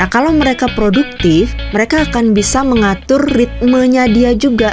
Nah, kalau mereka produktif, mereka akan bisa mengatur ritmenya dia juga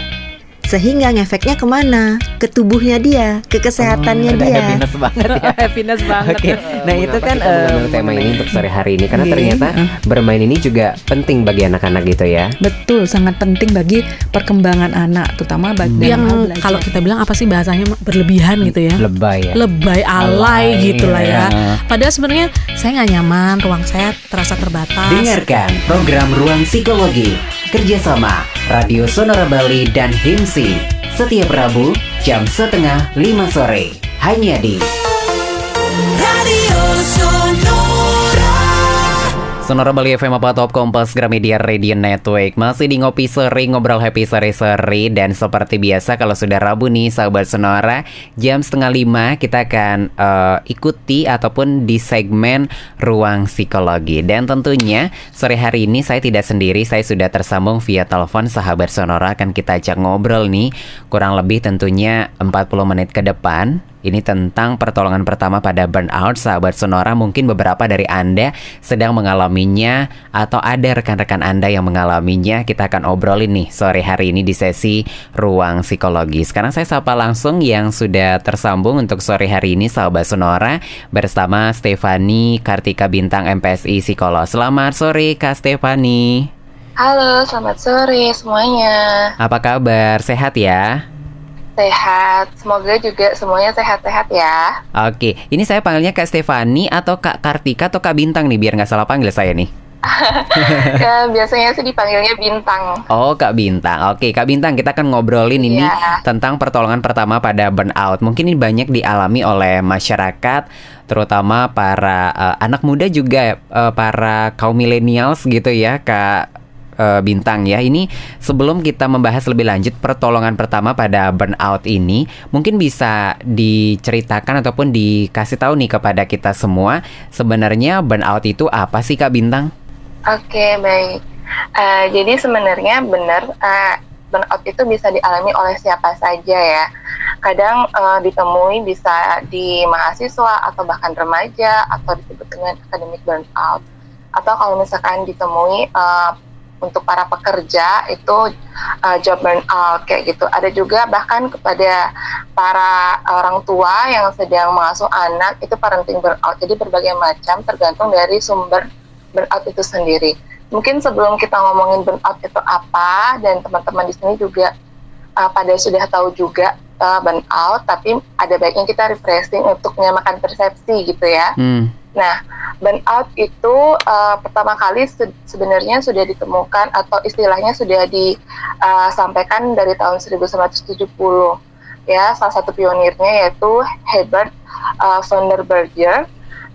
sehingga ngefeknya ke mana? Ke tubuhnya dia, ke kesehatannya oh, dia. Happiness banget ya. happiness banget. Oke, nah itu kan uh, tema ini untuk sore hari ini karena yeah. ternyata bermain ini juga penting bagi anak-anak gitu ya. Betul, sangat penting bagi perkembangan anak, terutama bagi yang kalau kita bilang apa sih bahasanya berlebihan gitu ya? Lebay ya. Lebay, alay, alay gitu lah ya. ya. Padahal sebenarnya saya nggak nyaman, ruang saya terasa terbatas. Dengarkan program Ruang Psikologi kerjasama Radio Sonora Bali dan HIMSI setiap Rabu jam setengah lima sore. Hanya di Sonora Bali FM apa Top Kompas Gramedia Radio Network. Masih di Ngopi Seri Ngobrol Happy Seri-Seri. Dan seperti biasa kalau sudah Rabu nih Sahabat Sonora Jam setengah lima kita akan uh, ikuti Ataupun di segmen Ruang Psikologi. Dan tentunya sore hari ini saya tidak sendiri Saya sudah tersambung via telepon Sahabat Sonora. Akan kita ajak ngobrol nih Kurang lebih tentunya 40 menit ke depan ini tentang pertolongan pertama pada burnout sahabat Sonora mungkin beberapa dari Anda sedang mengalaminya atau ada rekan-rekan Anda yang mengalaminya kita akan obrolin nih sore hari ini di sesi ruang psikologi sekarang saya sapa langsung yang sudah tersambung untuk sore hari ini sahabat Sonora bersama Stefani Kartika Bintang MPSI Psikolog selamat sore Kak Stefani Halo, selamat sore semuanya. Apa kabar? Sehat ya? Sehat, semoga juga semuanya sehat-sehat ya. Oke, ini saya panggilnya Kak Stefani atau Kak Kartika atau Kak Bintang nih biar nggak salah panggil saya nih. ya, biasanya sih dipanggilnya Bintang. Oh, Kak Bintang. Oke, Kak Bintang, kita akan ngobrolin ini yeah. tentang pertolongan pertama pada burnout. Mungkin ini banyak dialami oleh masyarakat, terutama para uh, anak muda juga uh, para kaum milenials gitu ya, Kak uh, Bintang ya. Ini sebelum kita membahas lebih lanjut pertolongan pertama pada burnout ini, mungkin bisa diceritakan ataupun dikasih tahu nih kepada kita semua sebenarnya burnout itu apa sih Kak Bintang? Oke, baik. Uh, jadi sebenarnya benar uh, burnout itu bisa dialami oleh siapa saja ya. Kadang uh, ditemui bisa di mahasiswa atau bahkan remaja atau disebut dengan academic burnout. Atau kalau misalkan ditemui uh, untuk para pekerja itu uh, job burnout kayak gitu. Ada juga bahkan kepada para orang tua yang sedang mengasuh anak itu parenting burnout. Jadi berbagai macam tergantung dari sumber burnout itu sendiri. Mungkin sebelum kita ngomongin burnout itu apa dan teman-teman di sini juga uh, pada sudah tahu juga uh, burnout, tapi ada baiknya kita refreshing untuk menyamakan persepsi gitu ya. Hmm. Nah, burnout itu uh, pertama kali se sebenarnya sudah ditemukan atau istilahnya sudah disampaikan uh, dari tahun 1970 ya salah satu pionirnya yaitu Herbert uh, von der Berger.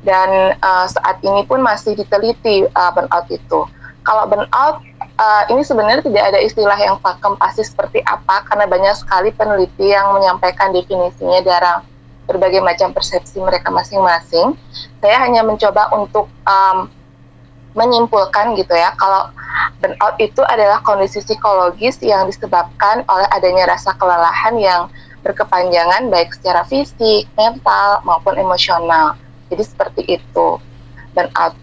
Dan uh, saat ini pun masih diteliti uh, burnout itu. Kalau burnout uh, ini sebenarnya tidak ada istilah yang pakem pasti seperti apa karena banyak sekali peneliti yang menyampaikan definisinya dalam berbagai macam persepsi mereka masing-masing. Saya hanya mencoba untuk um, menyimpulkan gitu ya, kalau burnout itu adalah kondisi psikologis yang disebabkan oleh adanya rasa kelelahan yang berkepanjangan baik secara fisik, mental maupun emosional. Jadi seperti itu burnout.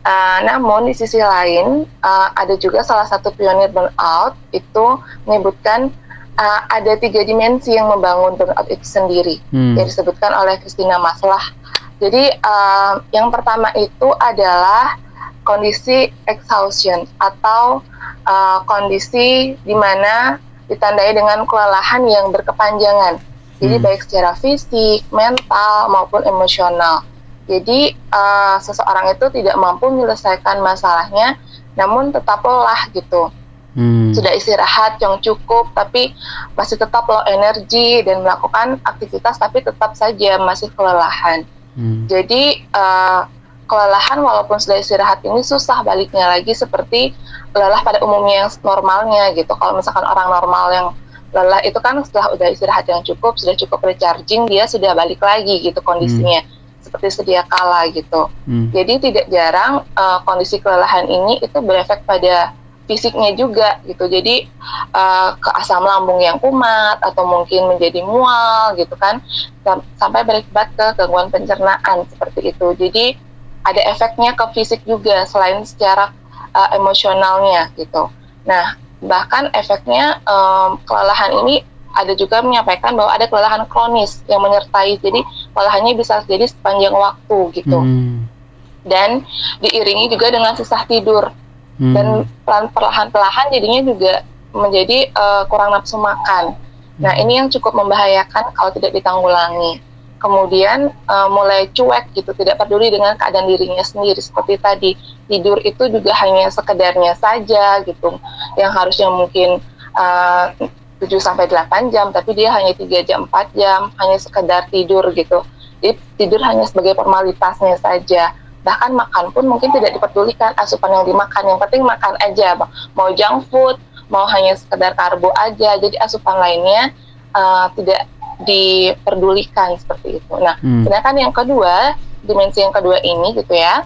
Uh, namun di sisi lain uh, ada juga salah satu pionir burnout itu menyebutkan uh, ada tiga dimensi yang membangun burnout itu sendiri hmm. yang disebutkan oleh Christina Maslah. Jadi uh, yang pertama itu adalah kondisi exhaustion atau uh, kondisi di mana ditandai dengan kelelahan yang berkepanjangan. Jadi hmm. baik secara fisik, mental maupun emosional. Jadi uh, seseorang itu tidak mampu menyelesaikan masalahnya, namun tetap lelah gitu hmm. sudah istirahat yang cukup tapi masih tetap low energi dan melakukan aktivitas tapi tetap saja masih kelelahan. Hmm. Jadi uh, kelelahan walaupun sudah istirahat ini susah baliknya lagi seperti lelah pada umumnya yang normalnya gitu. Kalau misalkan orang normal yang lelah itu kan setelah udah istirahat yang cukup, sudah cukup recharging, dia sudah balik lagi gitu kondisinya. Hmm seperti sedia kala gitu. Hmm. Jadi tidak jarang uh, kondisi kelelahan ini itu berefek pada fisiknya juga gitu. Jadi uh, ke asam lambung yang kumat atau mungkin menjadi mual gitu kan sampai berakibat ke gangguan pencernaan seperti itu. Jadi ada efeknya ke fisik juga selain secara uh, emosionalnya gitu. Nah, bahkan efeknya um, kelelahan ini ada juga menyampaikan bahwa ada kelelahan kronis yang menyertai. Jadi kelelahannya bisa terjadi sepanjang waktu gitu. Hmm. Dan diiringi juga dengan susah tidur. Hmm. Dan perlahan-perlahan jadinya juga menjadi uh, kurang nafsu makan. Nah, hmm. ini yang cukup membahayakan kalau tidak ditanggulangi kemudian uh, mulai cuek gitu tidak peduli dengan keadaan dirinya sendiri seperti tadi tidur itu juga hanya sekedarnya saja gitu yang harusnya mungkin uh, 7 sampai 8 jam tapi dia hanya 3 jam 4 jam hanya sekedar tidur gitu jadi tidur hanya sebagai formalitasnya saja bahkan makan pun mungkin tidak diperdulikan asupan yang dimakan yang penting makan aja mau junk food mau hanya sekedar karbo aja jadi asupan lainnya uh, tidak diperdulikan seperti itu. Nah, hmm. sedangkan yang kedua, dimensi yang kedua ini gitu ya,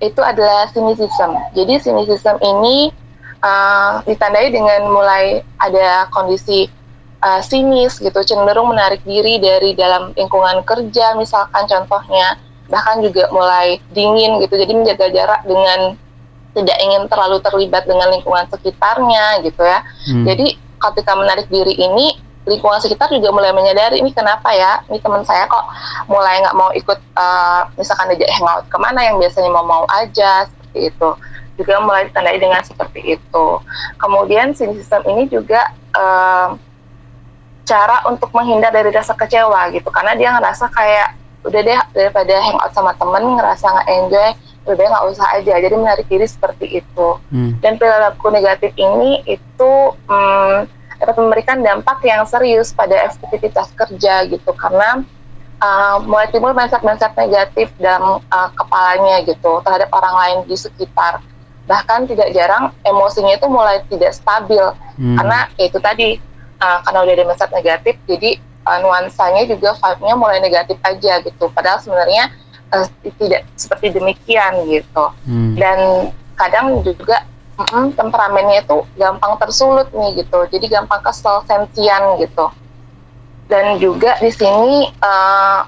itu adalah cynicism. Jadi cynicism ini uh, ditandai dengan mulai ada kondisi uh, sinis gitu, cenderung menarik diri dari dalam lingkungan kerja misalkan contohnya, bahkan juga mulai dingin gitu, jadi menjaga jarak dengan tidak ingin terlalu terlibat dengan lingkungan sekitarnya gitu ya. Hmm. Jadi ketika menarik diri ini lingkungan sekitar juga mulai menyadari ini kenapa ya? Ini teman saya kok mulai nggak mau ikut uh, misalkan diajak hangout ke mana yang biasanya mau mau aja seperti itu. Juga mulai ditandai dengan seperti itu. Kemudian sistem ini juga uh, cara untuk menghindar dari rasa kecewa gitu. Karena dia ngerasa kayak udah deh daripada hangout sama temen ngerasa nggak enjoy udah nggak usah aja. Jadi menarik diri seperti itu. Hmm. dan perilaku negatif ini itu hmm, dapat memberikan dampak yang serius pada efektivitas kerja gitu. Karena uh, mulai timbul mindset-mindset negatif dalam uh, kepalanya gitu terhadap orang lain di sekitar. Bahkan tidak jarang emosinya itu mulai tidak stabil. Hmm. karena ya itu tadi uh, karena udah ada mindset negatif jadi uh, nuansanya juga vibe-nya mulai negatif aja gitu. Padahal sebenarnya uh, tidak seperti demikian gitu. Hmm. dan kadang juga mm, temperamennya itu gampang tersulut nih gitu. Jadi gampang kesel sensian gitu. Dan juga di sini uh,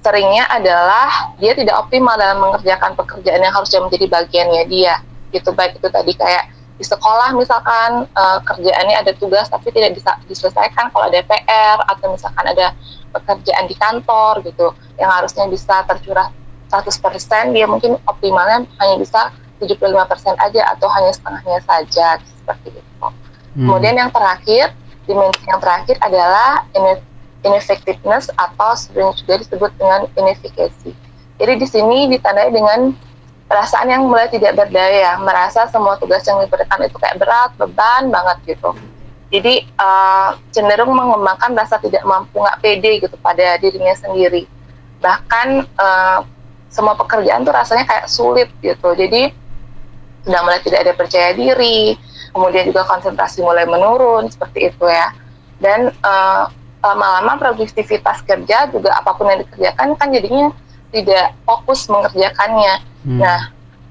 seringnya adalah dia tidak optimal dalam mengerjakan pekerjaan yang harusnya menjadi bagiannya dia. Gitu baik itu tadi kayak di sekolah misalkan uh, kerjaannya ada tugas tapi tidak bisa diselesaikan kalau ada PR atau misalkan ada pekerjaan di kantor gitu yang harusnya bisa tercurah 100% dia mungkin optimalnya hanya bisa 75% aja atau hanya setengahnya saja seperti itu. Hmm. Kemudian yang terakhir, dimensi yang terakhir adalah ineffectiveness atau sebenarnya juga disebut dengan inefficacy. Jadi di sini ditandai dengan perasaan yang mulai tidak berdaya, merasa semua tugas yang diberikan itu kayak berat, beban banget gitu. Jadi uh, cenderung mengembangkan rasa tidak mampu, nggak pede gitu pada dirinya sendiri. Bahkan uh, semua pekerjaan tuh rasanya kayak sulit gitu. Jadi sudah mulai tidak ada percaya diri, kemudian juga konsentrasi mulai menurun seperti itu ya. Dan uh, lama-lama produktivitas kerja juga apa pun yang dikerjakan kan jadinya tidak fokus mengerjakannya. Hmm. Nah,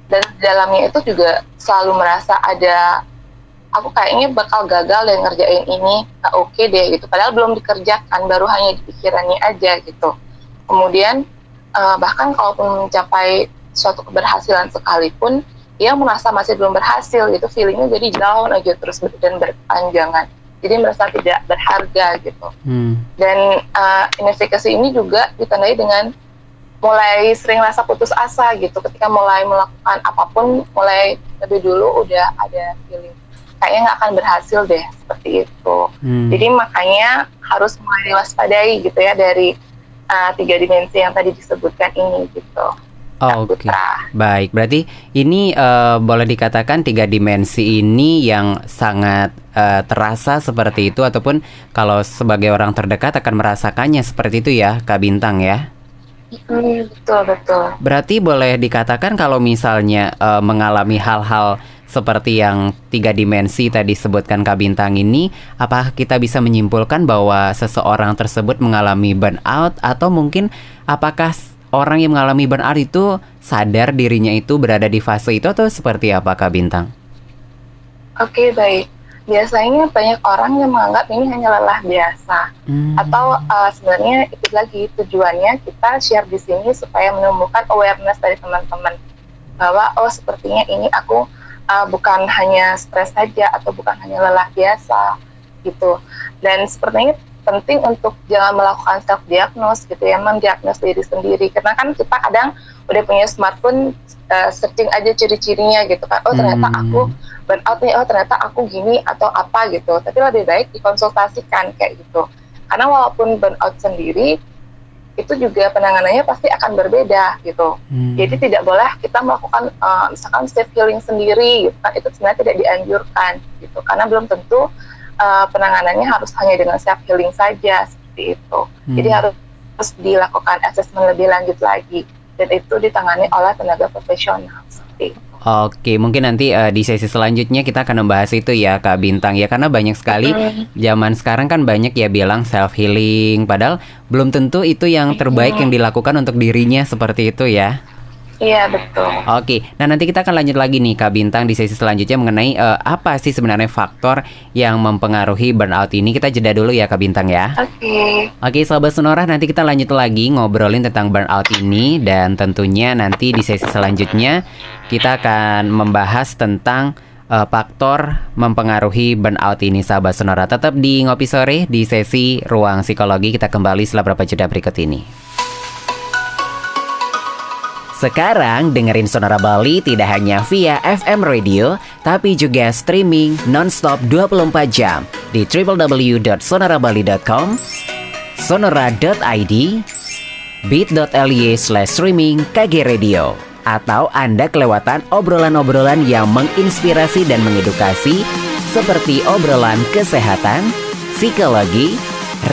dan dalamnya itu juga selalu merasa ada aku kayaknya bakal gagal dan ngerjain ini nggak oke okay deh gitu. Padahal belum dikerjakan, baru hanya di pikirannya aja gitu. Kemudian uh, bahkan kalaupun mencapai suatu keberhasilan sekalipun dia merasa masih belum berhasil gitu feelingnya jadi down aja terus dan berpanjangan jadi merasa tidak berharga gitu hmm. dan uh, inefficacy ini juga ditandai dengan mulai sering rasa putus asa gitu ketika mulai melakukan apa pun mulai lebih dulu udah ada feeling kayaknya nggak akan berhasil deh seperti itu hmm. jadi makanya harus mulai diwaspadai gitu ya dari uh, tiga dimensi yang tadi disebutkan ini gitu Oh, Oke, okay. baik. Berarti ini uh, boleh dikatakan tiga dimensi ini yang sangat uh, terasa seperti itu, ataupun kalau sebagai orang terdekat akan merasakannya seperti itu ya, Kak Bintang ya? Hmm, betul betul. Berarti boleh dikatakan kalau misalnya uh, mengalami hal-hal seperti yang tiga dimensi tadi sebutkan Kak Bintang ini, apa kita bisa menyimpulkan bahwa seseorang tersebut mengalami burnout atau mungkin apakah orang yang mengalami burnout itu sadar dirinya itu berada di fase itu atau seperti apa Kak Bintang? Oke, okay, baik. Biasanya banyak orang yang menganggap ini hanya lelah biasa. Hmm. Atau uh, sebenarnya itu lagi tujuannya kita share di sini supaya menumbuhkan awareness dari teman-teman bahwa oh sepertinya ini aku uh, bukan hanya stres saja atau bukan hanya lelah biasa gitu. Dan sepertinya penting untuk jangan melakukan self diagnose gitu ya, mendiagnos diri sendiri karena kan kita kadang udah punya smartphone uh, searching aja ciri-cirinya gitu kan. Oh ternyata Hmm. aku burnout nih, oh ternyata aku gini atau apa gitu. Tapi lebih baik dikonsultasikan kayak gitu. Karena walaupun burnout sendiri itu juga penanganannya pasti akan berbeda gitu. Hmm. Jadi tidak boleh kita melakukan uh, misalkan self healing sendiri, gitu kan. itu sebenarnya tidak dianjurkan gitu, karena belum tentu uh, penanganannya harus hanya dengan self healing saja seperti itu. Jadi Hmm. harus harus dilakukan asesmen lebih lanjut lagi dan itu ditangani oleh tenaga profesional seperti itu. Oke, mungkin nanti eh, di sesi selanjutnya kita akan membahas itu ya Kak Bintang ya. Karena banyak sekali zaman sekarang kan banyak ya bilang self healing padahal belum tentu itu yang terbaik yang dilakukan untuk dirinya seperti itu ya. Iya betul. Oke, nah nanti kita akan lanjut lagi nih Kak Bintang di sesi selanjutnya mengenai eh, apa sih sebenarnya faktor yang mempengaruhi burnout ini. Kita jeda dulu ya Kak Bintang ya. Oke. Oke, sahabat Sonora, nanti kita lanjut lagi ngobrolin tentang burnout ini dan tentunya nanti di sesi selanjutnya kita akan membahas tentang eh, faktor mempengaruhi burnout ini, sahabat Sonora. Tetap di ngopi sore di sesi ruang psikologi kita kembali setelah beberapa jeda berikut ini. Sekarang dengerin Sonora Bali tidak hanya via FM radio, tapi juga streaming nonstop 24 jam di www.sonorabali.com, sonora.id, bit.ly slash streaming KG Radio. Atau Anda kelewatan obrolan-obrolan yang menginspirasi dan mengedukasi seperti obrolan kesehatan, psikologi,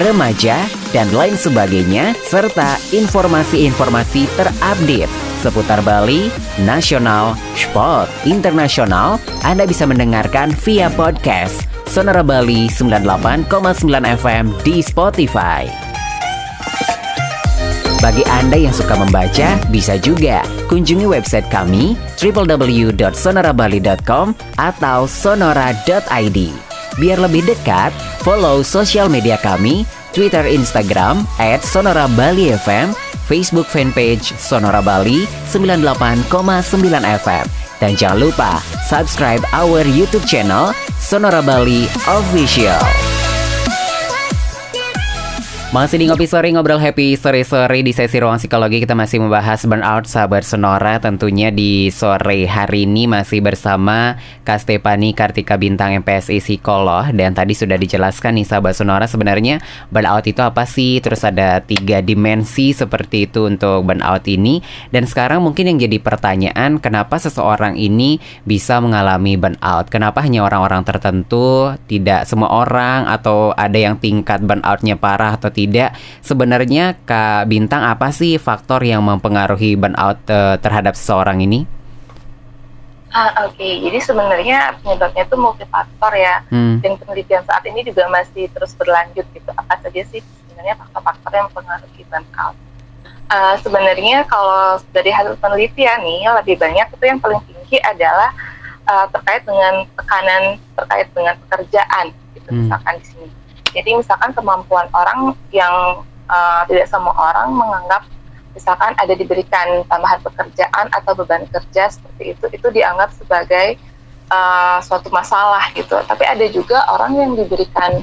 remaja, dan lain sebagainya, serta informasi-informasi terupdate seputar Bali, nasional, sport, internasional, Anda bisa mendengarkan via podcast Sonora Bali 98,9 FM di Spotify. Bagi Anda yang suka membaca, bisa juga kunjungi website kami www.sonorabali.com atau sonora.id. Biar lebih dekat, follow sosial media kami, Twitter, Instagram, at Sonora Bali FM, Facebook fanpage Sonora Bali 98,9 FM. Dan jangan lupa subscribe our YouTube channel Sonora Bali Official. Masih di Ngopi Sore Ngobrol Happy Sore-sore di sesi ruang psikologi. Kita masih membahas burnout sahabat Sonora tentunya di sore hari ini masih bersama Kak Stefani Kartika Bintang MPSI Psikolog. Dan tadi sudah dijelaskan nih sahabat Sonora sebenarnya burnout itu apa sih? Terus ada tiga dimensi seperti itu untuk burnout ini. Dan sekarang mungkin yang jadi pertanyaan kenapa seseorang ini bisa mengalami burnout? Kenapa hanya orang-orang tertentu tidak semua orang atau ada yang tingkat burnoutnya parah atau tidak sebenarnya Kak Bintang apa sih faktor yang mempengaruhi burnout eh, terhadap seseorang ini? Ah, Oke, jadi sebenarnya penyebabnya itu multifaktor ya, Hmm. dan penelitian saat ini juga masih terus berlanjut gitu. Apa saja sih sebenarnya faktor-faktor yang mempengaruhi burnout? Ah, sebenarnya kalau dari hasil penelitian nih lebih banyak itu yang paling tinggi adalah ah, terkait dengan tekanan terkait dengan pekerjaan gitu Hmm. misalkan di sini. Jadi misalkan kemampuan orang yang ah, tidak semua orang menganggap misalkan ada diberikan tambahan pekerjaan atau beban kerja seperti itu itu dianggap sebagai uh, suatu masalah gitu. Tapi ada juga orang yang diberikan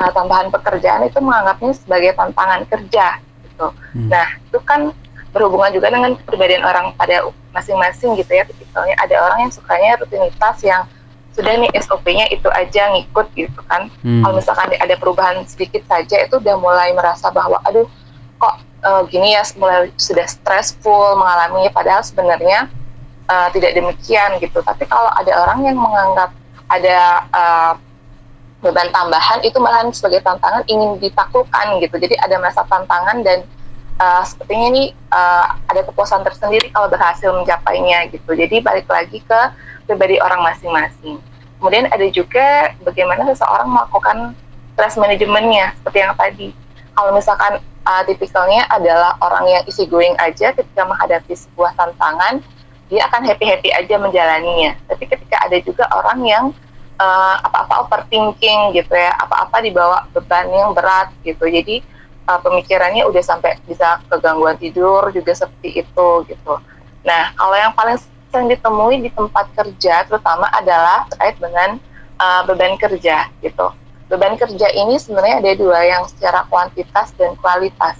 uh, tambahan pekerjaan itu menganggapnya sebagai tantangan kerja gitu. Hmm. nah itu kan berhubungan juga dengan kepribadian orang pada masing-masing gitu ya. Tipikalnya ada orang yang sukanya rutinitas yang sudah nih SOP-nya itu aja ngikut gitu kan. Hmm. kalau misalkan ada perubahan sedikit saja itu udah mulai merasa bahwa aduh kok eh, gini ya mulai sudah stressful mengalaminya padahal sebenarnya eh, tidak demikian gitu. Tapi kalau ada orang yang menganggap ada eh, beban tambahan itu malahan sebagai tantangan ingin ditaklukkan gitu. Jadi ada masa tantangan dan eh, sepertinya ini eh, ada kepuasan tersendiri kalau berhasil mencapainya gitu. Jadi balik lagi ke pribadi orang masing-masing. Kemudian ada juga bagaimana seseorang melakukan stress manajemennya seperti yang tadi. Kalau misalkan uh, tipikalnya adalah orang yang easy going aja ketika menghadapi sebuah tantangan dia akan happy happy aja menjalaninya. Tapi ketika ada juga orang yang uh, apa-apa overthinking gitu ya apa-apa dibawa beban yang berat gitu. Jadi uh, pemikirannya udah sampai bisa kegangguan tidur juga seperti itu gitu. Nah kalau yang paling sering ditemui di tempat kerja terutama adalah terkait dengan uh, beban kerja gitu. Beban kerja ini sebenarnya ada dua yang secara kuantitas dan kualitas.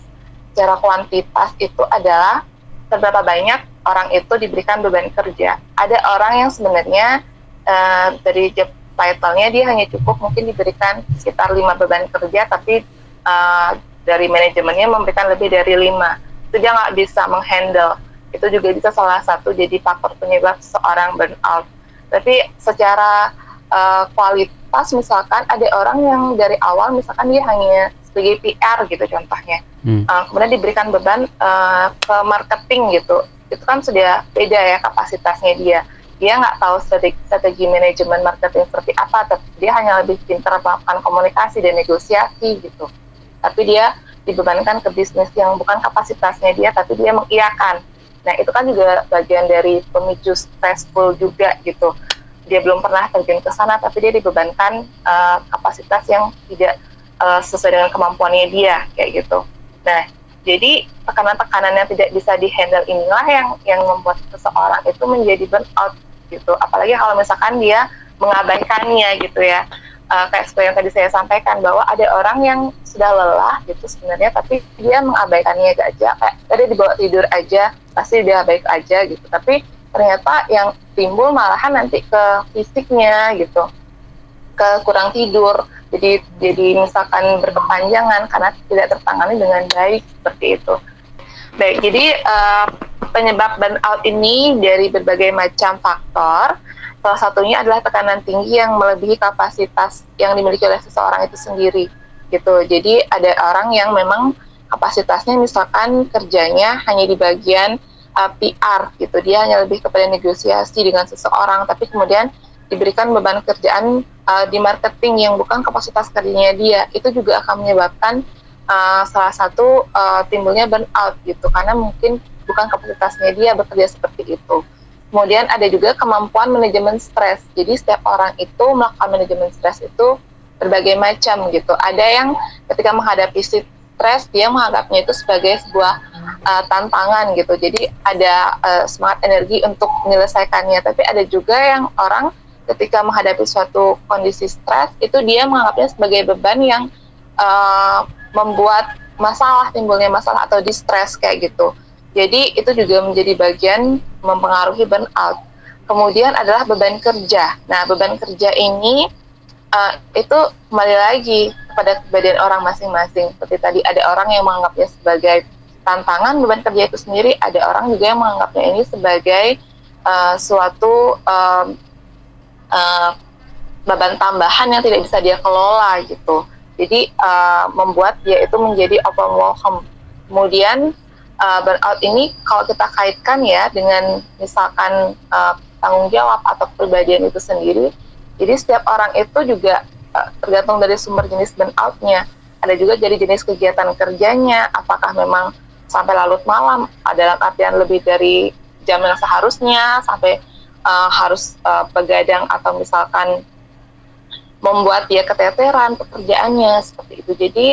Secara kuantitas itu adalah seberapa banyak orang itu diberikan beban kerja. Ada orang yang sebenarnya uh, dari job title-nya dia hanya cukup mungkin diberikan sekitar lima beban kerja, tapi uh, dari manajemennya memberikan lebih dari lima. Itu dia nggak bisa menghandle itu juga bisa salah satu jadi faktor penyebab seorang burnout. Tapi secara uh, kualitas misalkan ada orang yang dari awal misalkan dia hanya sebagai PR gitu contohnya, hmm. uh, kemudian diberikan beban uh, ke marketing gitu, itu kan sudah beda ya kapasitasnya dia. Dia nggak tahu strategi, strategi manajemen marketing seperti apa, tapi dia hanya lebih pintar melakukan komunikasi dan negosiasi gitu. Tapi dia dibebankan ke bisnis yang bukan kapasitasnya dia, tapi dia mengiyakan Nah itu kan juga bagian dari pemicu stressful juga gitu. Dia belum pernah terjun ke sana, tapi dia dibebankan uh, kapasitas yang tidak uh, sesuai dengan kemampuannya dia kayak gitu. Nah jadi tekanan-tekanan yang tidak bisa dihandle inilah yang yang membuat seseorang itu menjadi burnout gitu. Apalagi kalau misalkan dia mengabaikannya gitu ya uh, kayak seperti yang tadi saya sampaikan bahwa ada orang yang sudah lelah gitu sebenarnya tapi dia mengabaikannya aja. Kayak tadi dibawa tidur aja pasti dia baik aja gitu. Tapi ternyata yang timbul malahan nanti ke fisiknya gitu ke kurang tidur. Jadi jadi misalkan berkepanjangan karena tidak tertangani dengan baik seperti itu. Baik jadi uh, penyebab burnout ini dari berbagai macam faktor Salah satunya adalah tekanan tinggi yang melebihi kapasitas yang dimiliki oleh seseorang itu sendiri gitu. Jadi ada orang yang memang kapasitasnya misalkan kerjanya hanya di bagian uh, PR gitu. Dia hanya lebih kepada negosiasi dengan seseorang tapi kemudian diberikan beban kerjaan uh, di marketing yang bukan kapasitas kerjanya dia. Itu juga akan menyebabkan uh, salah satu uh, timbulnya burnout gitu karena mungkin bukan kapasitasnya dia bekerja seperti itu. Kemudian ada juga kemampuan manajemen stres. Jadi setiap orang itu melakukan manajemen stres itu berbagai macam gitu. Ada yang ketika menghadapi stres dia menganggapnya itu sebagai sebuah uh, tantangan gitu. Jadi ada uh, semangat energi untuk menyelesaikannya. Tapi ada juga yang orang ketika menghadapi suatu kondisi stres itu dia menganggapnya sebagai beban yang uh, membuat masalah timbulnya masalah atau distress kayak gitu. Jadi itu juga menjadi bagian mempengaruhi burnout. Kemudian adalah beban kerja. Nah, beban kerja ini uh, itu kembali lagi kepada kebadan orang masing-masing. Seperti tadi ada orang yang menganggapnya sebagai tantangan beban kerja itu sendiri, ada orang juga yang menganggapnya ini sebagai uh, suatu um, uh, beban tambahan yang tidak bisa dia kelola gitu. Jadi uh, membuat dia itu menjadi overwhelmed. Kemudian uh, burnout ini kalau kita kaitkan ya dengan misalkan uh, tanggung jawab atau kepribadian itu sendiri, jadi setiap orang itu juga uh, tergantung dari sumber jenis burnoutnya. Ada juga jadi jenis kegiatan kerjanya, apakah memang sampai larut malam, ada artian lebih dari jam yang seharusnya, sampai uh, harus uh, begadang atau misalkan membuat dia keteteran pekerjaannya seperti itu. Jadi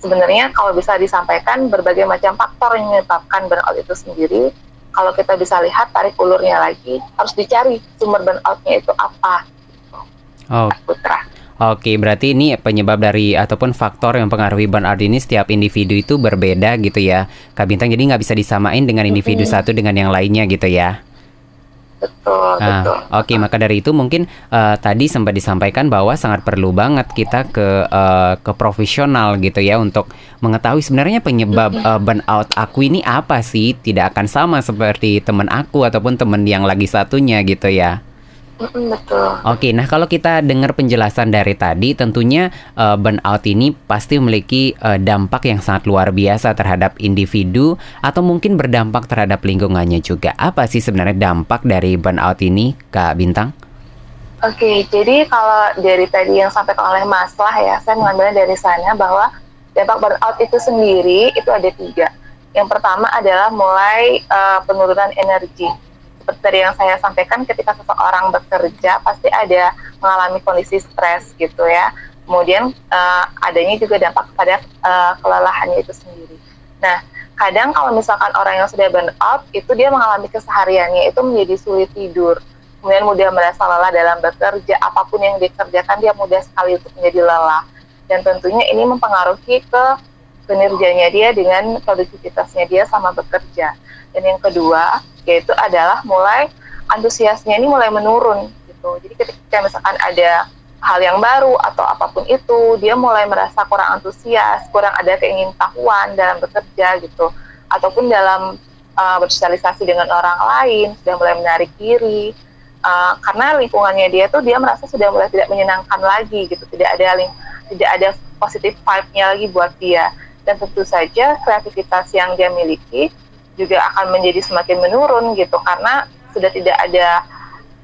sebenarnya kalau bisa disampaikan berbagai macam faktor yang menyebabkan burnout itu sendiri kalau kita bisa lihat tarik ulurnya lagi harus dicari sumber burnoutnya itu apa oh. Putra Oke, berarti ini penyebab dari ataupun faktor yang mempengaruhi burnout ini setiap individu itu berbeda gitu ya, Kak Bintang. Jadi nggak bisa disamain dengan individu mm -hmm. satu dengan yang lainnya gitu ya. Betul, nah, betul. Oke, okay, maka dari itu mungkin uh, tadi sempat disampaikan bahwa sangat perlu banget kita ke uh, ke profesional gitu ya untuk mengetahui sebenarnya penyebab uh, burnout aku ini apa sih? Tidak akan sama seperti teman aku ataupun teman yang lagi satunya gitu ya betul. Oke, nah kalau kita dengar penjelasan dari tadi, tentunya uh, burnout ini pasti memiliki uh, dampak yang sangat luar biasa terhadap individu atau mungkin berdampak terhadap lingkungannya juga. Apa sih sebenarnya dampak dari burnout ini, Kak Bintang? Oke, jadi kalau dari tadi yang sampai oleh Mas lah ya, saya mengambilnya dari sana bahwa dampak burnout itu sendiri itu ada tiga. Yang pertama adalah mulai uh, penurunan energi seperti tadi yang saya sampaikan ketika seseorang bekerja pasti ada mengalami kondisi stres gitu ya. Kemudian uh, adanya juga dampak pada uh, kelelahannya itu sendiri. Nah kadang kalau misalkan orang yang sudah burn out itu dia mengalami kesehariannya itu menjadi sulit tidur. Kemudian mudah merasa lelah dalam bekerja apa pun yang dikerjakan dia mudah sekali untuk menjadi lelah. Dan tentunya ini mempengaruhi ke kinerjanya dia dengan produktivitasnya dia sama bekerja dan yang kedua yaitu adalah mulai antusiasnya ini mulai menurun gitu. Jadi ketika misalkan ada hal yang baru atau apa pun itu dia mulai merasa kurang antusias kurang ada keingintahuan dalam bekerja gitu. Ataupun dalam uh, bersosialisasi dengan orang lain sudah mulai menarik diri uh, karena lingkungannya dia tuh dia merasa sudah mulai tidak menyenangkan lagi gitu. Tidak ada ling tidak ada positif vibe-nya lagi buat dia. Dan tentu saja kreativitas yang dia miliki juga akan menjadi semakin menurun gitu karena sudah tidak ada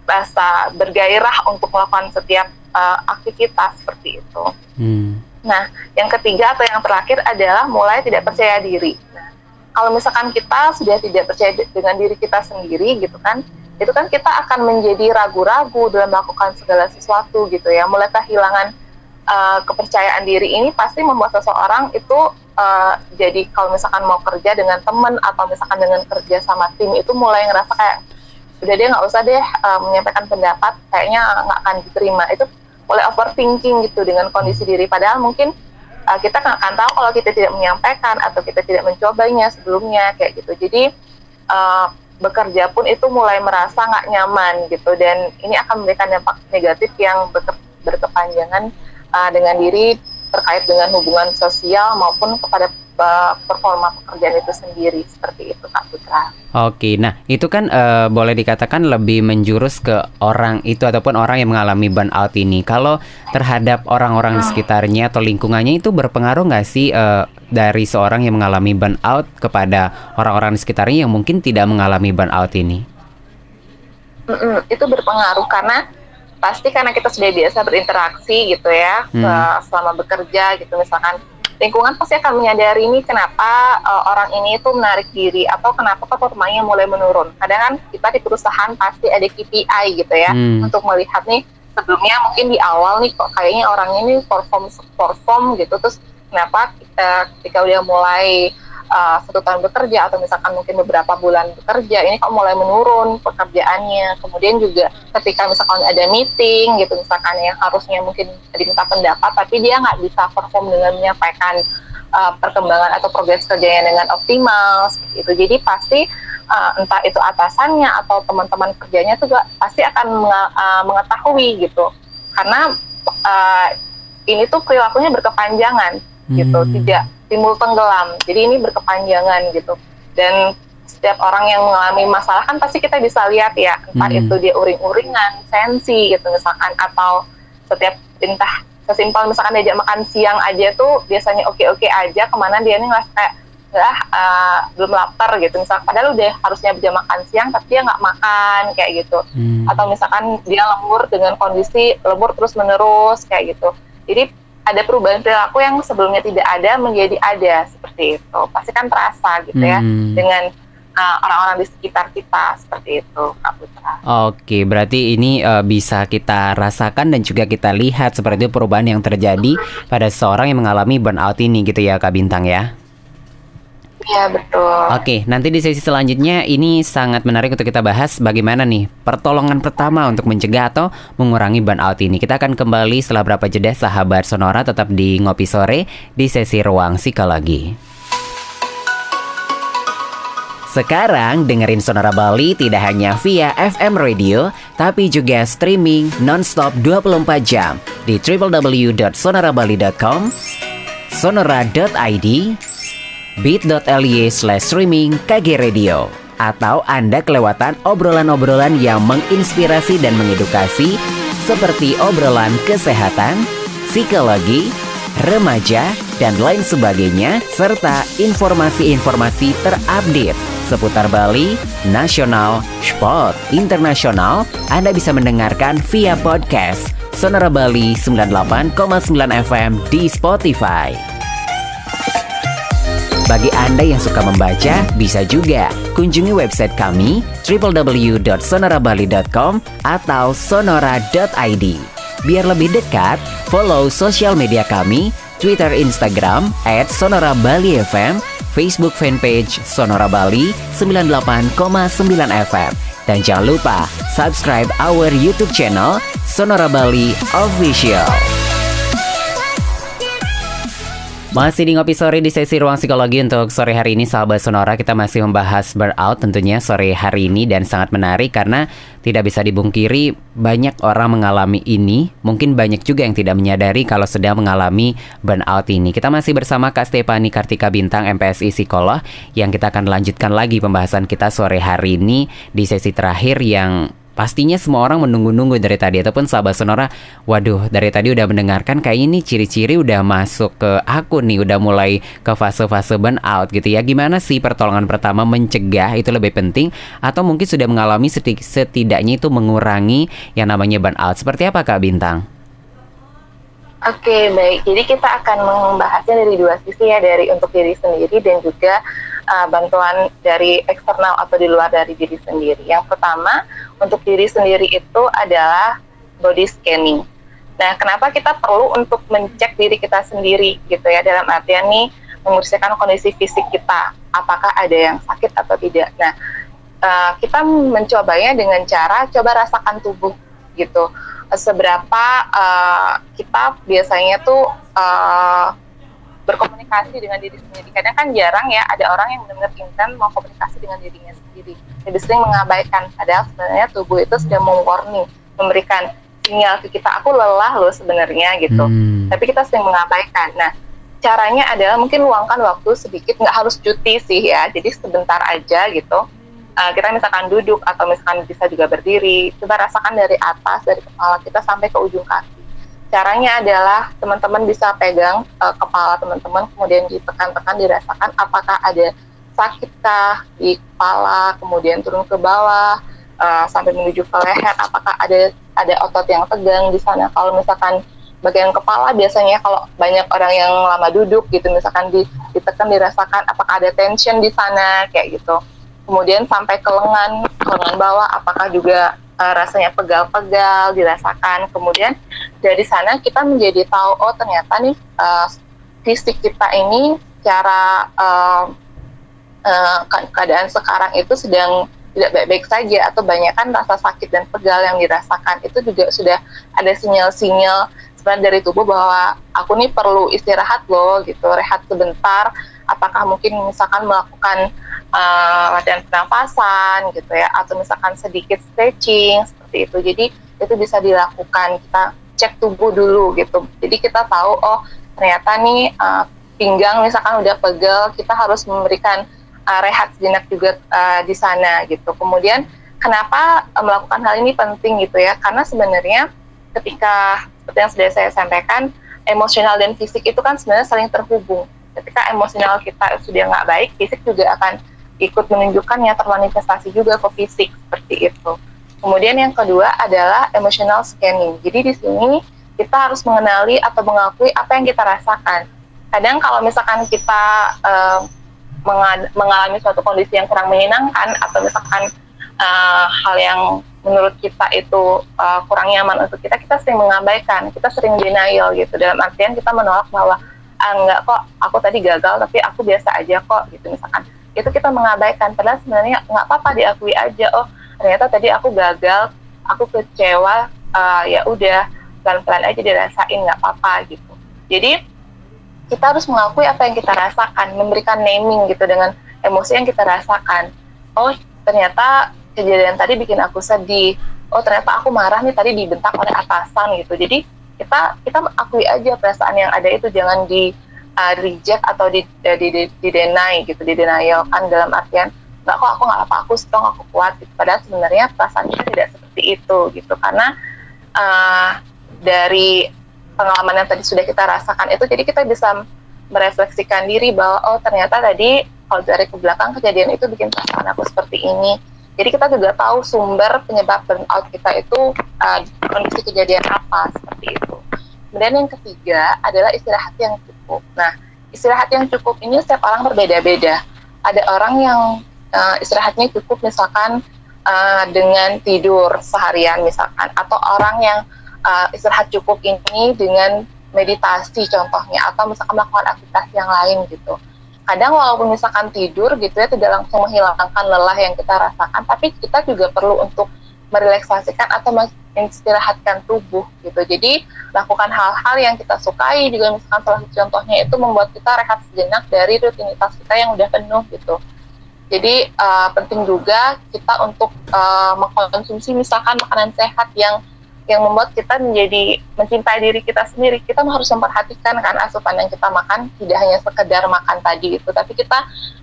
rasa bergairah untuk melakukan setiap uh, aktivitas seperti itu. Hmm. Nah, yang ketiga atau yang terakhir adalah mulai tidak percaya diri. Nah, kalau misalkan kita sudah tidak percaya dengan diri kita sendiri gitu kan, itu kan kita akan menjadi ragu-ragu dalam melakukan segala sesuatu gitu ya. Mulai kehilangan uh, kepercayaan diri ini pasti membuat seseorang itu uh, jadi kalau misalkan mau kerja dengan teman atau misalkan dengan kerja sama tim itu mulai ngerasa kayak udah dia nggak usah deh uh, menyampaikan pendapat kayaknya nggak akan diterima. Itu mulai overthinking gitu dengan kondisi diri. Padahal mungkin uh, kita nggak akan tahu kalau kita tidak menyampaikan atau kita tidak mencobanya sebelumnya kayak gitu. Jadi uh, bekerja pun itu mulai merasa nggak nyaman gitu. Dan ini akan memberikan dampak negatif yang berkepanjangan uh, dengan diri terkait dengan hubungan sosial maupun kepada uh, performa pekerjaan itu sendiri seperti itu Kak Putra. Oke, nah itu kan uh, boleh dikatakan lebih menjurus ke orang itu ataupun orang yang mengalami burnout ini. Kalau terhadap orang-orang di hmm. sekitarnya atau lingkungannya itu berpengaruh nggak sih uh, dari seorang yang mengalami burnout kepada orang-orang di sekitarnya yang mungkin tidak mengalami burnout ini? Mm -mm, itu berpengaruh karena pasti karena kita sudah biasa berinteraksi gitu ya hmm. selama bekerja gitu misalkan lingkungan pasti akan menyadari ini kenapa uh, orang ini itu menarik diri atau kenapa performanya mulai menurun. Kadang kan kita di perusahaan pasti ada KPI gitu ya hmm. untuk melihat nih sebelumnya mungkin di awal nih kok kayaknya orang ini perform perform gitu terus kenapa kita ketika udah mulai uh, satu tahun bekerja atau misalkan mungkin beberapa bulan bekerja ini kok mulai menurun pekerjaannya. Kemudian juga ketika misalkan ada meeting gitu misalkan yang harusnya mungkin diminta pendapat tapi dia nggak bisa perform dengan menyampaikan uh, perkembangan atau progres kerjanya dengan optimal itu. Jadi pasti uh, entah itu atasannya atau teman-teman kerjanya juga pasti akan uh, mengetahui gitu. Karena uh, ini tuh perilakunya berkepanjangan gitu. Hmm. tidak timbul tenggelam. Jadi ini berkepanjangan gitu. Dan setiap orang yang mengalami masalah kan pasti kita bisa lihat ya, entah hmm. itu dia uring-uringan, sensi gitu misalkan atau setiap entah sesimpel misalkan diajak makan siang aja tuh biasanya oke-oke aja ke mana dia nih nggak kayak lah uh, belum lapar gitu misal padahal udah harusnya bisa makan siang tapi dia nggak makan kayak gitu hmm. atau misalkan dia lembur dengan kondisi lembur terus menerus kayak gitu jadi ada perubahan perilaku yang sebelumnya tidak ada menjadi ada seperti itu pasti kan terasa gitu ya hmm. dengan uh, orang-orang uh, di sekitar kita seperti itu Kak Putra. Oke, berarti ini uh, bisa kita rasakan dan juga kita lihat seperti itu perubahan yang terjadi pada seorang yang mengalami burnout ini gitu ya Kak Bintang ya. Iya betul. Oke, nanti di sesi selanjutnya ini sangat menarik untuk kita bahas bagaimana nih pertolongan pertama untuk mencegah atau mengurangi burnout ini. Kita akan kembali setelah berapa jeda sahabat Sonora tetap di Ngopi Sore di sesi Ruang Psikologi. Sekarang dengerin Sonora Bali tidak hanya via FM radio, tapi juga streaming nonstop 24 jam di www.sonorabali.com, sonora.id, bit.ly slash streaming KG Radio atau Anda kelewatan obrolan-obrolan yang menginspirasi dan mengedukasi seperti obrolan kesehatan, psikologi, remaja, dan lain sebagainya serta informasi-informasi terupdate seputar Bali, nasional, sport, internasional Anda bisa mendengarkan via podcast Sonora Bali 98,9 FM di Spotify. Bagi Anda yang suka membaca, bisa juga kunjungi website kami www.sonorabali.com atau sonora.id. Biar lebih dekat, follow sosial media kami, Twitter, Instagram, at Sonora Bali FM, Facebook fanpage Sonora Bali 98,9 FM. Dan jangan lupa subscribe our YouTube channel Sonora Bali Official. Masih di Ngopi Sore di sesi Ruang Psikologi untuk sore hari ini sahabat Sonora kita masih membahas burnout tentunya sore hari ini dan sangat menarik karena tidak bisa dibungkiri banyak orang mengalami ini. Mungkin banyak juga yang tidak menyadari kalau sedang mengalami burnout ini. Kita masih bersama Kak Stefani Kartika Bintang MPSI Psikolog yang kita akan lanjutkan lagi pembahasan kita sore hari ini di sesi terakhir yang Pastinya semua orang menunggu-nunggu dari tadi ataupun sahabat sonora, waduh dari tadi udah mendengarkan kayak ini ciri-ciri udah masuk ke aku nih, udah mulai ke fase-fase burnout gitu ya. Gimana sih pertolongan pertama mencegah itu lebih penting atau mungkin sudah mengalami setidaknya itu mengurangi yang namanya burnout. Seperti apa Kak Bintang? Oke, baik. Jadi kita akan membahasnya dari dua sisi ya, dari untuk diri sendiri dan juga uh, bantuan dari eksternal atau di luar dari diri sendiri. Yang pertama, untuk diri sendiri itu adalah body scanning. Nah, kenapa kita perlu untuk mencek diri kita sendiri gitu ya dalam artian nih membersihkan kondisi fisik kita, apakah ada yang sakit atau tidak. Nah, uh, kita mencobanya dengan cara coba rasakan tubuh gitu. Seberapa uh, kita biasanya tuh uh, berkomunikasi dengan diri sendiri. Kadang kan jarang ya ada orang yang benar-benar intent mau komunikasi dengan dirinya sendiri. Lebih sering mengabaikan. Padahal sebenarnya tubuh itu sudah mewarning, memberikan sinyal ke kita, aku lelah loh sebenarnya gitu. Hmm. Tapi kita sering mengabaikan. Nah, caranya adalah mungkin luangkan waktu sedikit, nggak harus cuti sih ya. Jadi sebentar aja gitu. Uh, kita misalkan duduk atau misalkan bisa juga berdiri, coba rasakan dari atas dari kepala kita sampai ke ujung kaki Caranya adalah teman-teman bisa pegang uh, kepala teman-teman, kemudian ditekan-tekan, dirasakan apakah ada sakitkah di kepala, kemudian turun ke bawah uh, sampai menuju ke leher, apakah ada ada otot yang tegang di sana. Kalau misalkan bagian kepala biasanya kalau banyak orang yang lama duduk gitu, misalkan di, ditekan dirasakan apakah ada tension di sana kayak gitu. Kemudian sampai ke lengan, ke lengan bawah, apakah juga uh, rasanya pegal-pegal dirasakan. Kemudian dari sana kita menjadi tahu oh ternyata nih uh, fisik kita ini cara uh, uh, keadaan sekarang itu sedang tidak baik-baik saja atau banyak kan rasa sakit dan pegal yang dirasakan itu juga sudah ada sinyal-sinyal sebenarnya dari tubuh bahwa aku nih perlu istirahat loh gitu rehat sebentar apakah mungkin misalkan melakukan uh, latihan pernapasan gitu ya atau misalkan sedikit stretching seperti itu jadi itu bisa dilakukan kita cek tubuh dulu gitu. Jadi kita tahu oh ternyata nih uh, pinggang misalkan udah pegel, kita harus memberikan uh, rehat sejenak juga uh, di sana gitu. Kemudian kenapa uh, melakukan hal ini penting gitu ya? Karena sebenarnya ketika seperti yang sudah saya sampaikan, emosional dan fisik itu kan sebenarnya saling terhubung. Ketika emosional kita sudah nggak baik, fisik juga akan ikut menunjukkan yang termanifestasi juga ke fisik seperti itu. Kemudian yang kedua adalah emotional scanning. Jadi di sini kita harus mengenali atau mengakui apa yang kita rasakan. Kadang kalau misalkan kita uh, mengalami suatu kondisi yang kurang menyenangkan atau misalkan uh, hal yang menurut kita itu uh, kurang nyaman untuk kita, kita sering mengabaikan, kita sering denial gitu. Dalam artian kita menolak bahwa ah, enggak kok, aku tadi gagal, tapi aku biasa aja kok gitu misalkan. Itu kita mengabaikan. Padahal sebenarnya nggak apa-apa diakui aja. Oh ternyata tadi aku gagal aku kecewa uh, ya udah pelan-pelan aja dirasain nggak apa-apa gitu jadi kita harus mengakui apa yang kita rasakan memberikan naming gitu dengan emosi yang kita rasakan oh ternyata kejadian tadi bikin aku sedih oh ternyata aku marah nih tadi dibentak oleh atasan gitu jadi kita kita akui aja perasaan yang ada itu. Jangan di uh, reject atau di, di, di, di deny gitu di denial kan dalam artian nggak kok aku nggak apa aku strong aku kuat. Gitu. padahal sebenarnya perasaan kita tidak seperti itu gitu. Karena uh, dari pengalaman yang tadi sudah kita rasakan itu jadi kita bisa merefleksikan diri bahwa oh ternyata tadi kalau dari ke belakang kejadian itu bikin perasaan aku seperti ini. Jadi kita juga tahu sumber penyebab burnout kita itu uh, kondisi kejadian apa seperti itu kemudian yang ketiga adalah istirahat yang cukup. Nah istirahat yang cukup ini setiap orang berbeda-beda. Ada orang yang uh, istirahatnya cukup misalkan uh, dengan tidur seharian misalkan. Atau orang yang uh, istirahat cukup ini dengan meditasi contohnya. Atau misalkan melakukan aktivitas yang lain gitu. kadang walaupun misalkan tidur gitu ya tidak langsung menghilangkan lelah yang kita rasakan. Tapi kita juga perlu untuk merelaksasikan atau istirahatkan tubuh gitu. Jadi lakukan hal-hal yang kita sukai juga misalkan salah satu contohnya itu membuat kita rehat sejenak dari rutinitas kita yang udah penuh gitu. Jadi uh, penting juga kita untuk uh, mengkonsumsi misalkan makanan sehat yang yang membuat kita menjadi mencintai diri kita sendiri. Kita harus memperhatikan kan asupan yang kita makan tidak hanya sekedar makan tadi itu, tapi kita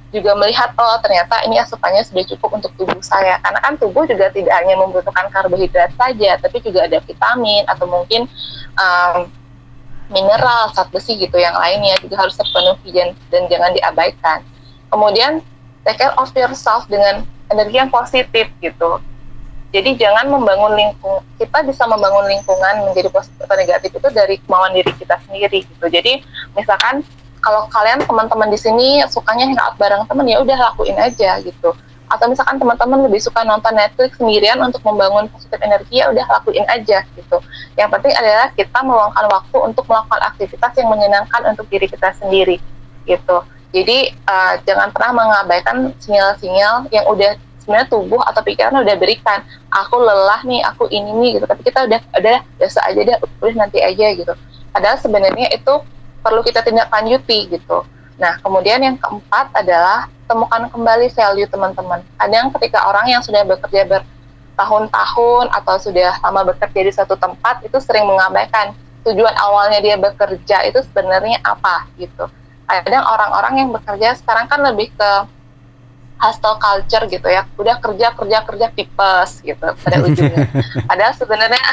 juga melihat oh ternyata ini asupannya sudah cukup untuk tubuh saya. Karena kan tubuh juga tidak hanya membutuhkan karbohidrat saja tapi juga ada vitamin atau mungkin um, mineral zat besi gitu yang lainnya juga harus terpenuhi dan, dan jangan diabaikan. Kemudian take care of yourself dengan energi yang positif gitu. Jadi jangan membangun lingkung kita bisa membangun lingkungan menjadi positif atau negatif itu dari kemauan diri kita sendiri gitu. Jadi misalkan kalau kalian teman-teman di sini sukanya hangout bareng teman ya udah lakuin aja gitu. Atau misalkan teman-teman lebih suka nonton Netflix sendirian untuk membangun positif energi ya udah lakuin aja gitu. Yang penting adalah kita meluangkan waktu untuk melakukan aktivitas yang menyenangkan untuk diri kita sendiri gitu. Jadi uh, jangan pernah mengabaikan sinyal-sinyal yang udah sebenarnya tubuh atau pikiran udah berikan. Aku lelah nih aku ini nih gitu. Tapi kita udah udah biasa aja deh udah nanti aja gitu. Padahal sebenarnya itu perlu kita tindak lanjuti gitu. Nah, kemudian yang keempat adalah temukan kembali value teman-teman. Kadang ketika orang yang sudah bekerja bertahun-tahun atau sudah lama bekerja di satu tempat itu sering mengabaikan tujuan awalnya dia bekerja itu sebenarnya apa gitu. Kadang orang-orang yang bekerja sekarang kan lebih ke hustle culture gitu ya. Udah kerja kerja kerja tipes gitu pada ujungnya. Padahal sebenarnya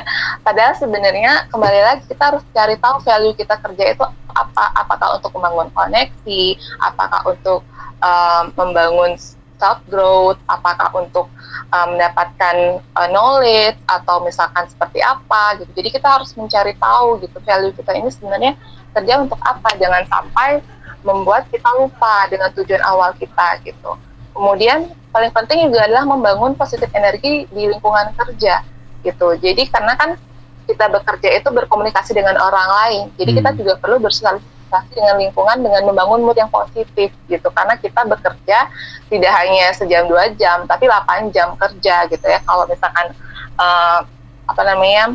padahal sebenarnya kembali lagi kita harus cari tahu value kita kerja itu apa. Apakah untuk membangun koneksi? Apakah untuk um, membangun self growth? Apakah untuk um, mendapatkan uh, knowledge atau misalkan seperti apa gitu. Jadi kita harus mencari tahu gitu value kita ini sebenarnya kerja untuk apa. Jangan sampai membuat kita lupa dengan tujuan awal kita gitu. Kemudian paling penting juga adalah membangun positif energi di lingkungan kerja gitu. Jadi karena kan kita bekerja itu berkomunikasi dengan orang lain. Jadi hmm. kita juga perlu bersosialisasi dengan lingkungan dengan membangun mood yang positif gitu. Karena kita bekerja tidak hanya sejam dua jam, tapi 8 jam kerja gitu ya. Kalau misalkan uh, apa namanya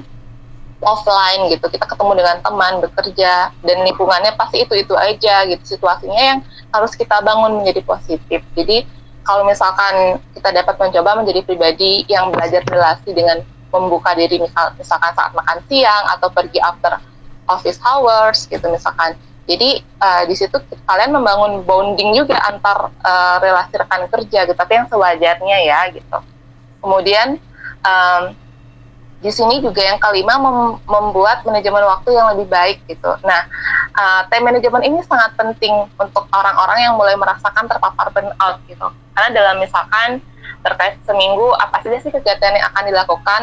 offline gitu kita ketemu dengan teman bekerja dan lingkungannya pasti itu itu aja gitu. Situasinya yang harus kita bangun menjadi positif. Jadi kalau misalkan kita dapat mencoba menjadi pribadi yang belajar relasi dengan membuka diri misal, misalkan saat makan siang atau pergi after office hours gitu misalkan. Jadi uh, di situ kalian membangun bonding juga antar uh, relasi rekan kerja gitu tapi yang sewajarnya ya gitu. Kemudian um, di sini juga yang kelima mem membuat manajemen waktu yang lebih baik gitu. Nah, uh, time manajemen ini sangat penting untuk orang-orang yang mulai merasakan terpapar burnout gitu. Karena dalam misalkan terkait seminggu apa saja sih kegiatan yang akan dilakukan,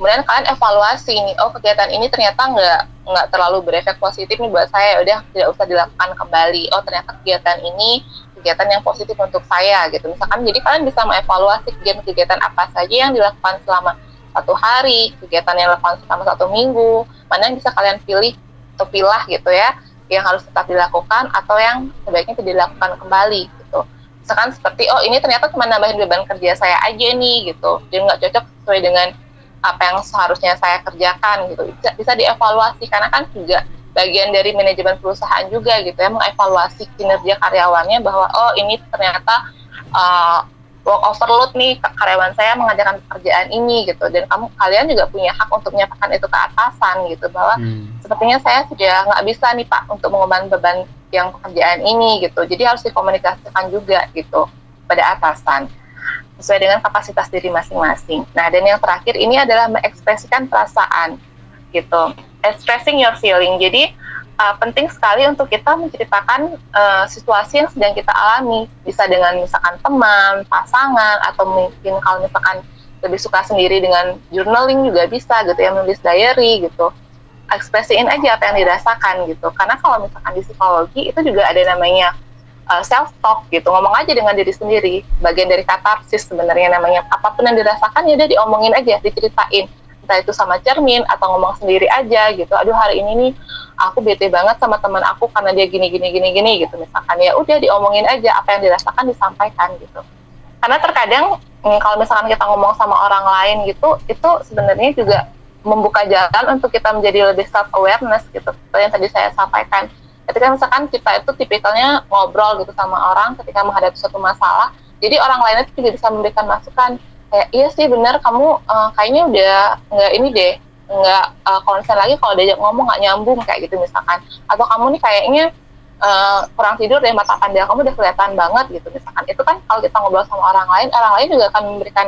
kemudian kalian evaluasi nih, oh kegiatan ini ternyata nggak nggak terlalu berefek positif nih buat saya, udah tidak usah dilakukan kembali. Oh ternyata kegiatan ini kegiatan yang positif untuk saya gitu. Misalkan jadi kalian bisa mengevaluasi kegiatan-kegiatan apa saja yang dilakukan selama satu hari, kegiatan yang relevan selama satu minggu, mana yang bisa kalian pilih atau pilah gitu ya, yang harus tetap dilakukan atau yang sebaiknya tidak dilakukan kembali gitu. Misalkan seperti, oh ini ternyata cuma nambahin beban kerja saya aja nih gitu, jadi nggak cocok sesuai dengan apa yang seharusnya saya kerjakan gitu. Bisa, bisa dievaluasi karena kan juga bagian dari manajemen perusahaan juga gitu ya mengevaluasi kinerja karyawannya bahwa oh ini ternyata uh, work overload nih karyawan saya mengajarkan pekerjaan ini gitu dan kamu kalian juga punya hak untuk menyatakan itu ke atasan gitu bahwa hmm. sepertinya saya sudah nggak bisa nih pak untuk mengemban beban yang pekerjaan ini gitu jadi harus dikomunikasikan juga gitu pada atasan sesuai dengan kapasitas diri masing-masing. Nah dan yang terakhir ini adalah mengekspresikan perasaan gitu, expressing your feeling. Jadi uh, penting sekali untuk kita menceritakan uh, situasi yang sedang kita alami. Bisa dengan misalkan teman, pasangan atau mungkin kalau misalkan lebih suka sendiri dengan journaling juga bisa gitu ya menulis diary gitu. Ekspresiin aja apa yang dirasakan gitu. Karena kalau misalkan di psikologi itu juga ada namanya uh, self talk gitu. Ngomong aja dengan diri sendiri. Bagian dari katarsis sebenarnya namanya. Apa pun yang dirasakan ya udah diomongin aja diceritain entah itu sama cermin atau ngomong sendiri aja gitu. Aduh hari ini nih aku bete banget sama teman aku karena dia gini gini gini gini gitu. Misalkan ya udah diomongin aja apa yang dirasakan disampaikan gitu. Karena terkadang mm, kalau misalkan kita ngomong sama orang lain gitu itu sebenarnya juga membuka jalan untuk kita menjadi lebih self awareness gitu. Seperti yang tadi saya sampaikan. Ketika misalkan kita itu tipikalnya ngobrol gitu sama orang ketika menghadapi suatu masalah jadi orang lain itu juga bisa memberikan masukan kayak iya sih benar. Kamu uh, kayaknya udah nggak ini deh nggak uh, konsen lagi kalau diajak ngomong nggak nyambung kayak gitu misalkan. Atau kamu nih kayaknya uh, kurang tidur deh mata pandang kamu udah kelihatan banget gitu misalkan. Itu kan kalau kita ngobrol sama orang lain orang lain juga akan memberikan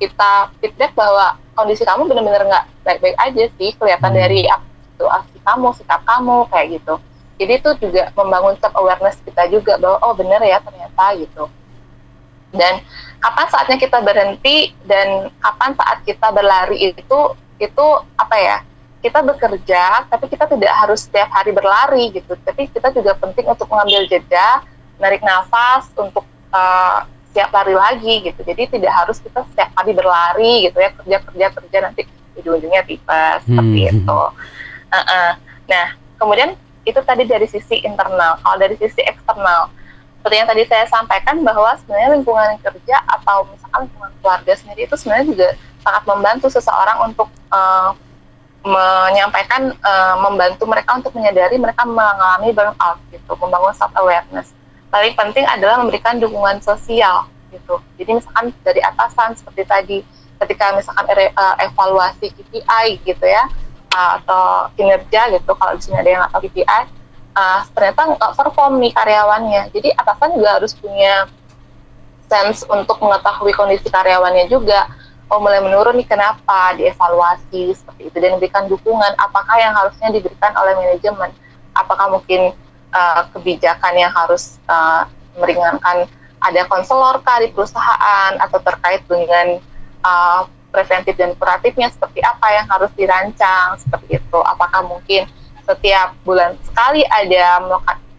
kita feedback bahwa kondisi kamu benar-benar nggak baik-baik aja sih kelihatan hmm. dari situasi kamu sikap kamu kayak gitu. Jadi itu juga membangun self awareness kita juga bahwa oh benar ya ternyata gitu. Dan kapan saatnya kita berhenti dan kapan saat kita berlari itu itu apa ya kita bekerja tapi kita tidak harus setiap hari berlari gitu tapi kita juga penting untuk mengambil jeda narik nafas untuk uh, siap lari lagi gitu jadi tidak harus kita setiap hari berlari gitu ya kerja kerja kerja nanti ujung-ujungnya tipes hmm. seperti itu uh -uh. nah kemudian itu tadi dari sisi internal kalau dari sisi eksternal seperti yang tadi saya sampaikan bahwa sebenarnya lingkungan kerja atau misalkan lingkungan keluarga sendiri itu sebenarnya juga sangat membantu seseorang untuk uh, menyampaikan uh, membantu mereka untuk menyadari mereka mengalami burnout gitu membangun self awareness paling penting adalah memberikan dukungan sosial gitu. Jadi misalkan dari atasan seperti tadi ketika misalkan uh, evaluasi KPI gitu ya uh, atau kinerja gitu kalau di sini ada yang atau KPI uh, ternyata nggak perform nih karyawannya. Jadi atasan juga harus punya sense untuk mengetahui kondisi karyawannya juga. Oh mulai menurun nih kenapa, dievaluasi seperti itu dan diberikan dukungan. Apakah yang harusnya diberikan oleh manajemen? Apakah mungkin uh, kebijakan yang harus uh, meringankan ada konselor kah di perusahaan atau terkait dengan uh, preventif dan kuratifnya seperti apa yang harus dirancang seperti itu? Apakah mungkin setiap bulan sekali ada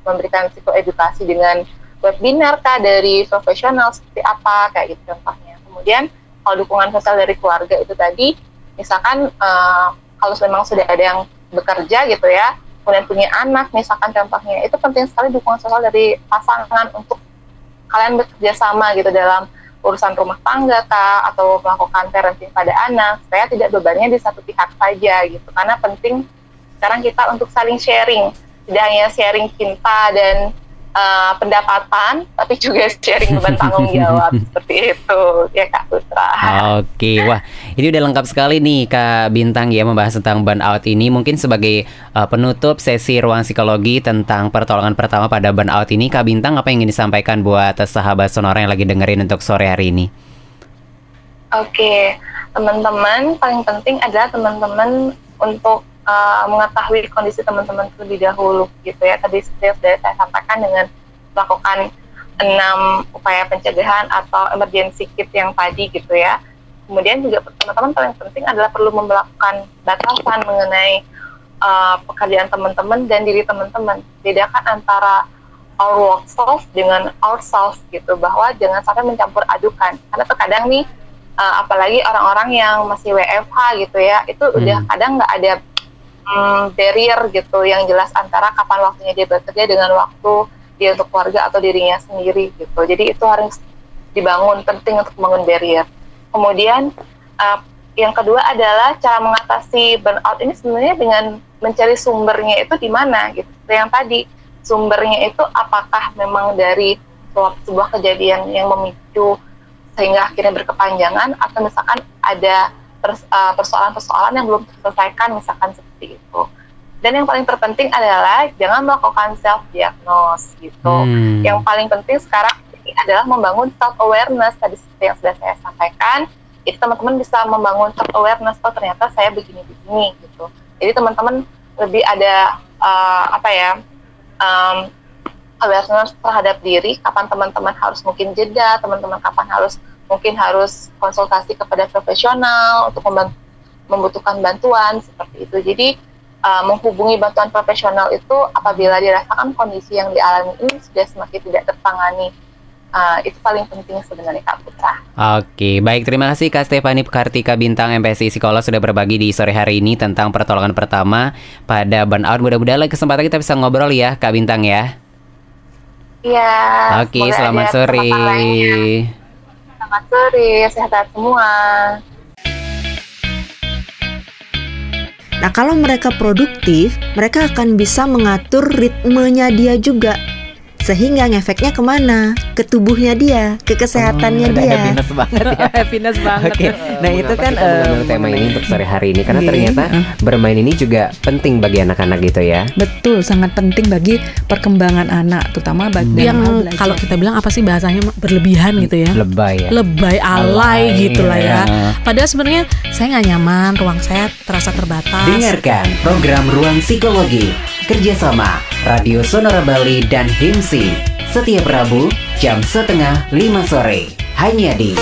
memberikan psikoedukasi dengan webinar kah dari profesional seperti apa kayak gitu contohnya. Kemudian kalau dukungan sosial dari keluarga itu tadi, misalkan uh, kalau memang sudah ada yang bekerja gitu ya, kemudian punya anak misalkan contohnya, itu penting sekali dukungan sosial dari pasangan untuk kalian bekerja sama gitu dalam urusan rumah tangga kah atau melakukan parenting pada anak supaya tidak bebannya di satu pihak saja gitu karena penting sekarang kita untuk saling sharing tidak hanya sharing cinta dan uh, pendapatan tapi juga sharing beban tanggung jawab seperti itu ya Kak Putra. Oke, wah ini udah lengkap sekali nih Kak Bintang ya membahas tentang burnout ini. Mungkin sebagai uh, penutup sesi ruang psikologi tentang pertolongan pertama pada burnout ini, Kak Bintang apa yang ingin disampaikan buat sahabat sonora yang lagi dengerin untuk sore hari ini? Oke, teman-teman paling penting adalah teman-teman untuk uh, mengetahui kondisi teman-teman terlebih dahulu gitu ya. Tadi seperti sudah saya sampaikan dengan melakukan enam upaya pencegahan atau emergency kit yang tadi gitu ya. Kemudian juga teman-teman paling penting adalah perlu melakukan batasan mengenai uh, pekerjaan teman-teman dan diri teman-teman. Bedakan antara our work self dengan our self gitu. Bahwa jangan sampai mencampur adukan. Karena terkadang nih uh, apalagi orang-orang yang masih WFH gitu ya itu hmm. udah kadang nggak ada um, barrier gitu yang jelas antara kapan waktunya dia bekerja dengan waktu dia untuk keluarga atau dirinya sendiri gitu. Jadi itu harus dibangun penting untuk membangun barrier. Kemudian uh, yang kedua adalah cara mengatasi burnout ini sebenarnya dengan mencari sumbernya itu di mana gitu. Yang tadi sumbernya itu apakah memang dari sebuah kejadian yang memicu sehingga akhirnya berkepanjangan atau misalkan ada persoalan-persoalan yang belum terselesaikan misalkan seperti itu. Dan yang paling terpenting adalah jangan melakukan self diagnose gitu. Hmm. Yang paling penting sekarang ini adalah membangun self awareness tadi seperti yang sudah saya sampaikan. Itu teman-teman bisa membangun self awareness oh ternyata saya begini-begini gitu. Jadi teman-teman lebih ada uh, apa ya um, awareness terhadap diri. Kapan teman-teman harus mungkin jeda, teman-teman kapan harus mungkin harus konsultasi kepada profesional untuk membutuhkan bantuan seperti itu. Jadi uh, menghubungi bantuan profesional itu apabila dirasakan kondisi yang dialami ini sudah semakin tidak tertangani uh, itu paling penting sebenarnya Kak Putra. Oke, baik terima kasih Kak Stefani Kartika Bintang MPSI Psikolog sudah berbagi di sore hari ini tentang pertolongan pertama pada burnout. Mudah-mudahan lagi kesempatan kita bisa ngobrol ya Kak Bintang ya. Iya. Oke, selamat sore. Selamat sore, sehat semua. Nah, kalau mereka produktif, mereka akan bisa mengatur ritmenya dia juga. Sehingga ngefeknya ke mana? Ke tubuhnya dia, ke kesehatannya Hmm, dia. happiness banget ya. happiness banget. Oke, nah itu kan em, tema ini untuk sore hari ini karena Iya. ternyata bermain ini juga penting bagi anak-anak gitu ya. Betul, sangat penting bagi perkembangan anak, terutama bagi yang hal belajar. kalau kita bilang apa sih bahasanya berlebihan gitu ya Lebay ya. lebay alay, Alay, gitu lah ya ya. padahal sebenarnya saya nggak nyaman ruang saya terasa terbatas Dengarkan program Ruang Psikologi kerjasama Radio Sonora Bali dan HIMSI setiap Rabu jam setengah lima sore. Hanya di